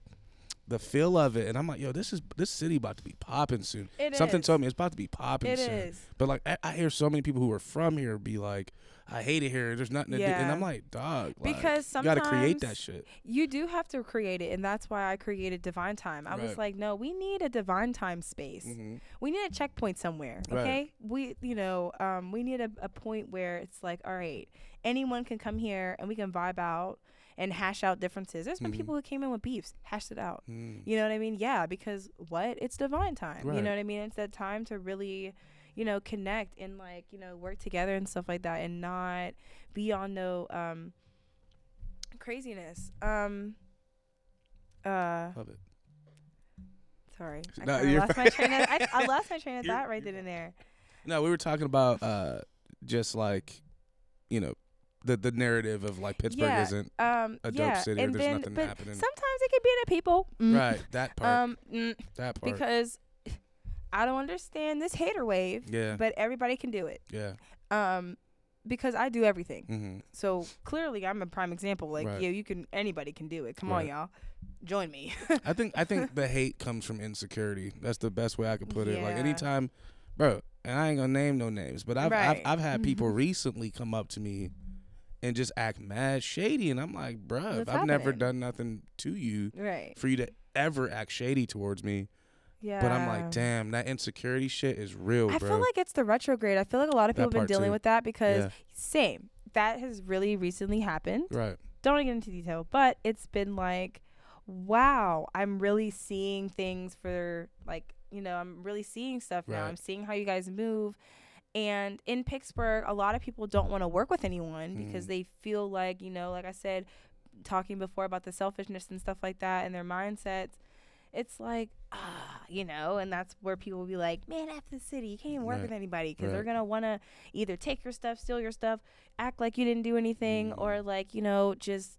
the feel of it, and I'm like, yo, this is this city about to be popping soon. It Something is. told me it's about to be popping It soon. is. But like, I, I hear so many people who are from here be like, I hate it here. There's nothing to do, and I'm like, dog, like, Because you got to create that shit. You do have to create it, and that's why I created Diiviine Time. I was like, no, we need a Diiviine Time space. Mm-hmm. We need a checkpoint somewhere. Okay, Right. We you know um, we need a, a point where it's like, all right, anyone can come here and we can vibe out and hash out differences. There's been Mhm. people who came in with beefs, hashed it out. Mm. You know what I mean? Yeah, because what? It's divine time. You know what I mean? It's that time to really, you know, connect and like, you know, work together and stuff like that and not be on no um craziness. Um uh Love it. sorry. I No, you're (laughs) lost my train of I, I lost my train of thought right then and there. No, we were talking about uh, just like, you know, the the narrative of like Pittsburgh Yeah, isn't Um a dope yeah, city or and there's then nothing but happening. sometimes it could be the people. Mm. right. That (laughs) part. Um mm, that part. because (sighs) I don't understand this hater wave, yeah. but everybody can do it. yeah. Um because I do everything. Mm-hmm. So clearly, I'm a prime example. Like, Right. yeah, you can. Anybody can do it. Come Right. on, y'all, join me. I think I think (laughs) the hate comes from insecurity. That's the best way I could put it. Like Yeah. anytime, bro. And I ain't gonna name no names, but I've Right. I've, I've had people Mhm. recently come up to me and just act mad shady, and I'm like, bruh, I've never done nothing to you right. for you to ever act shady towards me. Yeah. But I'm like, damn, that insecurity shit is real, I bro. feel like it's the retrograde. I feel like a lot of That people have been dealing too. with that because Yeah. same. That has really recently happened. right. Don't get into detail, but it's been like, wow, I'm really seeing things for like, you know, I'm really seeing stuff now. Right. I'm seeing how you guys move. And in Pittsburgh, a lot of people don't want to work with anyone because Mm. they feel like, you know, like I said, talking before about the selfishness and stuff like that and their mindsets. It's like, ah, you know, and that's where people will be like, man, F the city. You can't even work Right. with anybody because they're going to want to either take your stuff, steal your stuff, act like you didn't do anything, Mm. or like, you know, just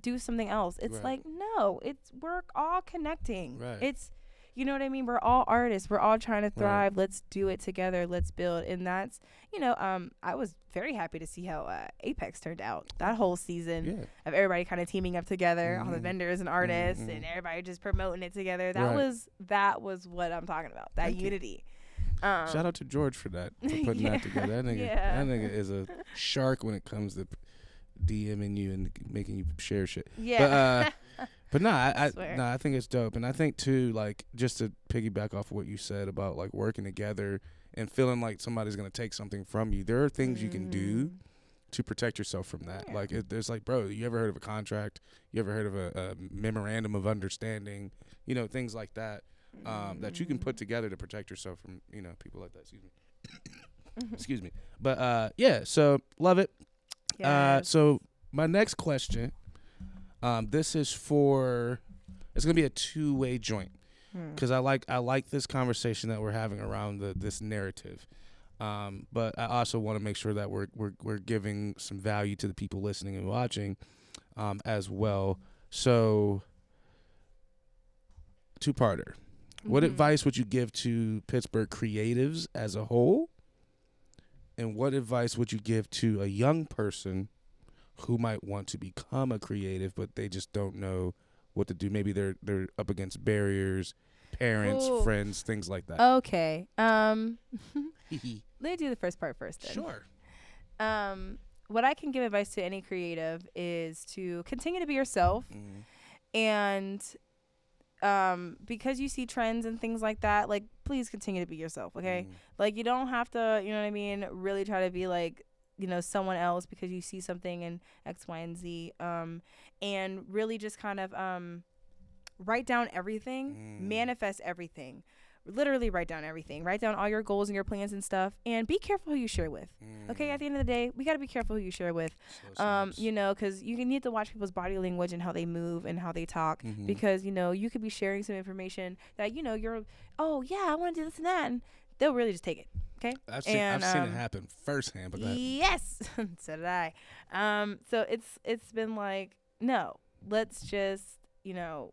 do something else. It's Right. like, no, it's, we're all connecting. Right. It's, you know what I mean? We're all artists. We're all trying to Right. thrive. Let's do it together. Let's build. And that's, you know, um, I was very happy to see how uh, Apex turned out. That whole season Yeah. of everybody kind of teaming up together, all the Mhm. vendors and artists, Mhm. and everybody just promoting it together. That Right. was that was what I'm talking about. That Thank unity. Um, Shout out to George for that, for (laughs) putting Yeah. that together. That nigga, Yeah. that nigga is a shark when it comes to DMing you and making you share shit. Yeah. But, uh, (laughs) But no, I, I no, I think it's dope, and I think too, like just to piggyback off what you said about like working together and feeling like somebody's gonna take something from you. There are things you can do Mm. to protect yourself from that. Yeah. Like it, there's like, bro, you ever heard of a contract? You ever heard of a, a memorandum of understanding? You know, things like that um, that you can put together to protect yourself from you know people like that. Excuse me. Mhm. (coughs) Excuse me. But uh, yeah, so love it. Uh, so my next question, um, this is for, it's gonna be a two way joint Hmm. because I like I like this conversation that we're having around the this narrative, um, but I also want to make sure that we're we're we're giving some value to the people listening and watching, um, as well. So, two parter. What Mhm. advice would you give to Pittsburgh creatives as a whole? And what advice would you give to a young person who might want to become a creative but they just don't know what to do? Maybe they're they're up against barriers, parents, Ooh. friends, things like that. Okay. Um, (laughs) (laughs) let me do the first part first. Then. sure. Um, what I can give advice to any creative is to continue to be yourself Mhm. and um because you see trends and things like that like please continue to be yourself okay Mhm. like you don't have to you know what i mean really try to be like you know someone else because you see something in x y and z um and really just kind of um write down everything Mm. manifest everything literally write down everything write down all your goals and your plans and stuff and be careful who you share with okay at the end of the day we got to be careful who you share with So um you know because you need to watch people's body language and how they move and how they talk Mhm. because you know you could be sharing some information that you know you're oh yeah i want to do this and that and they'll really just take it okay I've seen, and, I've seen um, it happen firsthand. But yes (laughs) so did i um so it's it's been like no let's just you know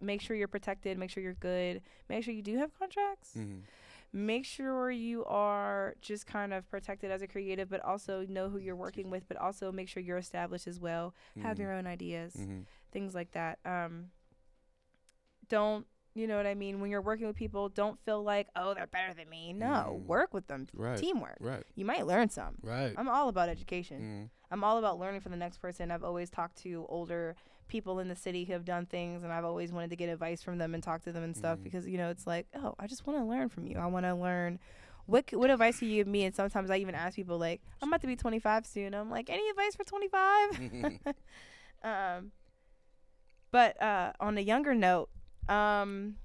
make sure you're protected make sure you're good make sure you do have contracts Mhm. make sure you are just kind of protected as a creative but also know who you're working with but also make sure you're established as well have Mhm. your own ideas Mhm. things like that um don't you know what i mean when you're working with people don't feel like oh they're better than me no Mm. work with them Right. teamwork Right. you might learn some Right. i'm all about education Mhm. i'm all about learning from the next person i've always talked to older people in the city who have done things and i've always wanted to get advice from them and talk to them and stuff Mhm. because you know it's like oh i just want to learn from you i want to learn what what advice can you give me and sometimes i even ask people like i'm about to be 25 soon i'm like any advice for 25 (laughs) (laughs) um but uh on a younger note um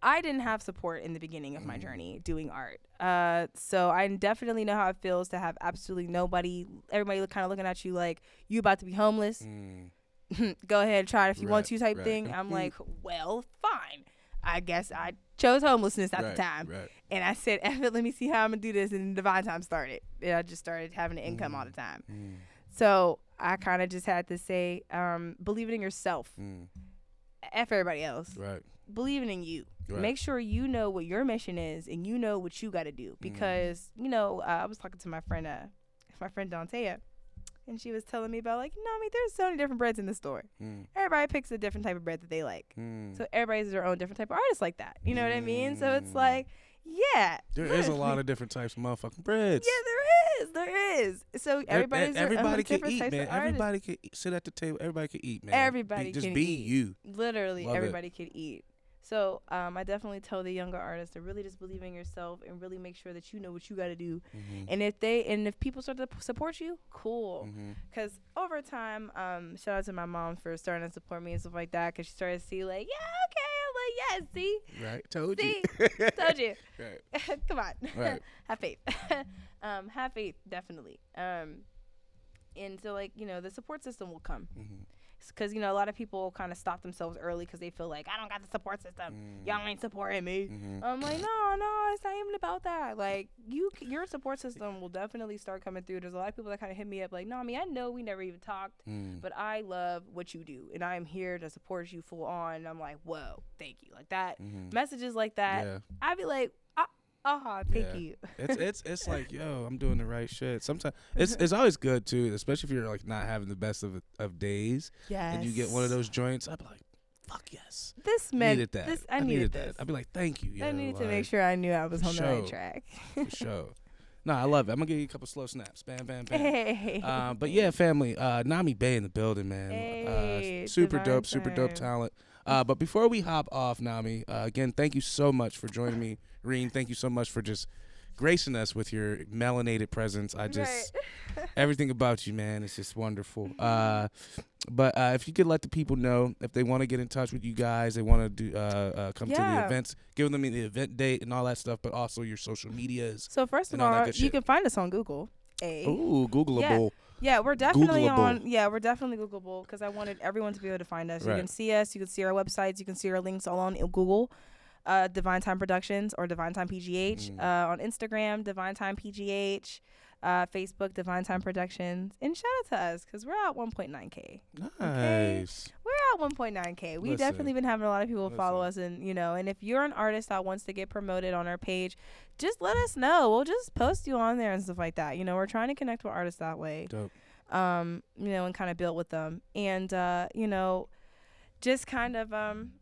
I didn't have support in the beginning of my Mhm. journey doing art. Uh, so I definitely know how it feels to have absolutely nobody, everybody kind of looking at you like you about to be homeless. Mm. (laughs) Go ahead, try it if you want to, type right. thing. I'm Mhm. like, well, fine. I guess I chose homelessness at right, the time, Right. and I said, "F it, let me see how I'm gonna do this." And the Diiviine Time started, and I just started having an income all the time. Mm. So I kind of just had to say, um, believe it in yourself. Mm. F everybody else. Right. Believing in you. Right. Make sure you know what your mission is and you know what you got to do Mm-hmm. because you know uh, I was talking to my friend, uh, my friend Dantea, and she was telling me about like, Nami, there's so many different breads in the store. Mm. Everybody picks a different type of bread that they like. Mm. So everybody's their own different type of artist like that. You know what I mean? So it's Mm. like, yeah, There is a lot of different types of motherfucking breads. yeah, there is, there is. So e- everybody's everybody can eat, man. artists. Everybody can sit at the table. Everybody can eat, man. Everybody be, just can be eat. you. literally Love it. everybody could eat. So um, I definitely tell the younger artists to really just believe in yourself and really make sure that you know what you got to do. Mhm. And if they and if people start to support you, cool. Because over time, um, shout out to my mom for starting to support me and stuff like that. Because she started to see like, yeah, okay, I'm see, Right. Told See? you. (laughs) told you. right. (laughs) Come on, Right. (laughs) have faith. um, have faith, definitely. Um, and so like you know the support system will come Mhm. Because you know a lot of people kind of stop themselves early because they feel like I don't got the support system. Mm. Y'all ain't supporting me. Mhm. I'm like, (laughs) no, no, it's not even about that. Like, you, your support system will definitely start coming through. There's a lot of people that kind of hit me up, like, no, I mean, I know we never even talked, Mm. but I love what you do, and I'm here to support you full on. And I'm like, whoa, thank you, like that. Mhm. Messages like that, Yeah. I'd be like, ah, uh-huh, thank Yeah. you. it's it's it's (laughs) like yo, I'm doing the right shit. Sometimes it's (laughs) it's always good too, especially if you're like not having the best of of days, yes. and you get one of those joints. I'd be like, fuck yes, This meant needed that. This, I, needed, this. that. I'd be like, thank you. I yo, needed to make sure I knew I was on the right track. for (laughs) sure. No, I love it. I'm gonna give you a couple slow snaps. Bam, bam, bam. hey. Um, but yeah, family. Uh, Nami Bey in the building, man. Hey, uh, super dope, super dope talent. Uh, but before we hop off, Nami, uh, again, thank you so much for joining me, Rain. Thank you so much for just gracing us with your melanated presence. I just (laughs) everything about you, man, is just wonderful. Uh, but uh, if you could let the people know if they want to get in touch with you guys, they want to do uh, uh, come to the events, give them the event date and all that stuff, but also your social medias. So first of all all, you can find us on Google. Hey. Ooh, Googleable. Yeah, we're definitely Googleable. on. Yeah, we're definitely Googleable because I wanted everyone to be able to find us. You can see us. You can see our websites. You can see our links all on Google. Uh, Diiviine Time Productions or Diiviine Time PGH. Mm. Uh, on Instagram, Diiviine Time PGH. Uh, Facebook, Diiviine Time Productions. And shout out to us because we're at 1.9K. Nice. We're at 1.9K. We Listen. definitely been having a lot of people follow us, and you know, and if you're an artist that wants to get promoted on our page, just let us know. We'll just post you on there and stuff like that. You know, we're trying to connect with artists that way Dope. um, you know, and kind of build with them. And uh, you know, just kind of um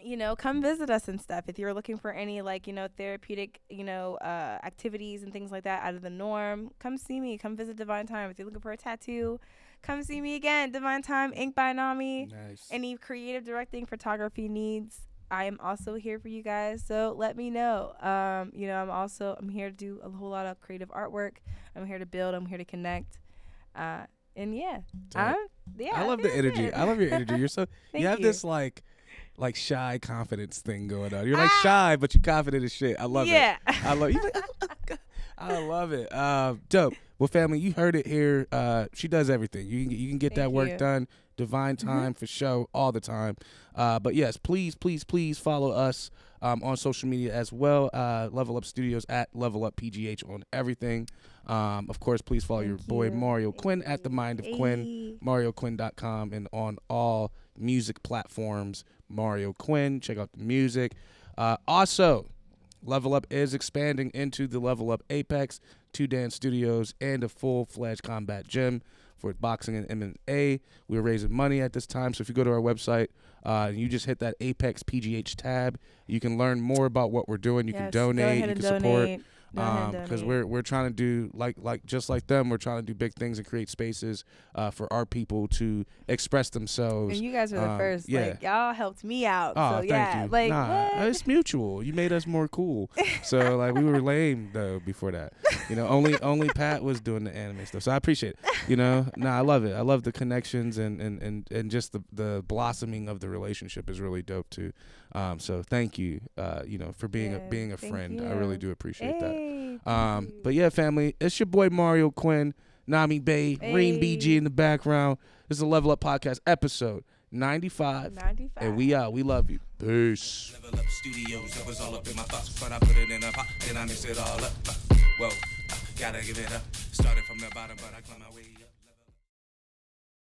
you know, come visit us and stuff. If you're looking for any like, you know, therapeutic, you know, uh, activities and things like that out of the norm, come see me. Come visit Diiviine Time. If you're looking for a tattoo, come see me again. Diiviine Time, Ink by Nami. Nice. Any creative directing, photography needs, I am also here for you guys. So let me know. Um, you know, I'm also I'm here to do a whole lot of creative artwork. I'm here to build. I'm here to connect. Uh, and yeah, I'm yeah. I love the energy. I love your energy. You're so (laughs) you have you. this like like shy confidence thing going on. You're like Ah. shy, but you're confident as shit. I love yeah. it. I love you. I love it. Uh, dope. Well, family, you heard it here. Uh, she does everything. You can you can get that work you. done. Diiviine Time for show all the time. Uh, but yes, please, please, please follow us um, on social media as well. Uh, Level Up Studios at Level Up PGH on everything. Um, of course, please follow your Thank boy you. Mario Thank Quinn at the. Mind of Quinn. MarioQuinn.com and on all music platforms. Mario Quinn. Check out the music. Uh, also, Level Up is expanding into the Level Up Apex, two dance studios, and a full fledged combat gym for boxing and MMA. We're raising money at this time, so if you go to our website uh, and you just hit that Apex PGH tab, you can learn more about what we're doing. You can Yes, go donate, you can support donate. And because donate. we're we're trying to do like like just like them we're trying to do big things and create spaces uh, for our people to express themselves And you guys were the um, first. yeah. Like y'all helped me out. oh so thank yeah, you like nah, what? it's mutual you made us more cool (laughs) so like we were lame though before that you know only only pat was doing the anime stuff so i appreciate it you know nah i love it i love the connections and and and, and just the the blossoming of the relationship is really dope too um so thank you uh you know for being a being a thank friend i really do appreciate that Hey, thank um, but yeah, family, it's your boy Mario Quinn, Nami Bey, Rain BG in the background. This is a Level Up Podcast episode 95. 95. And we out. We love you. Peace. Level up studios, that was all up in my thoughts. But I put it in a pot, then I mix it all up. Uh, whoa, uh, gotta give it up. Started from the bottom, but I climb my way up.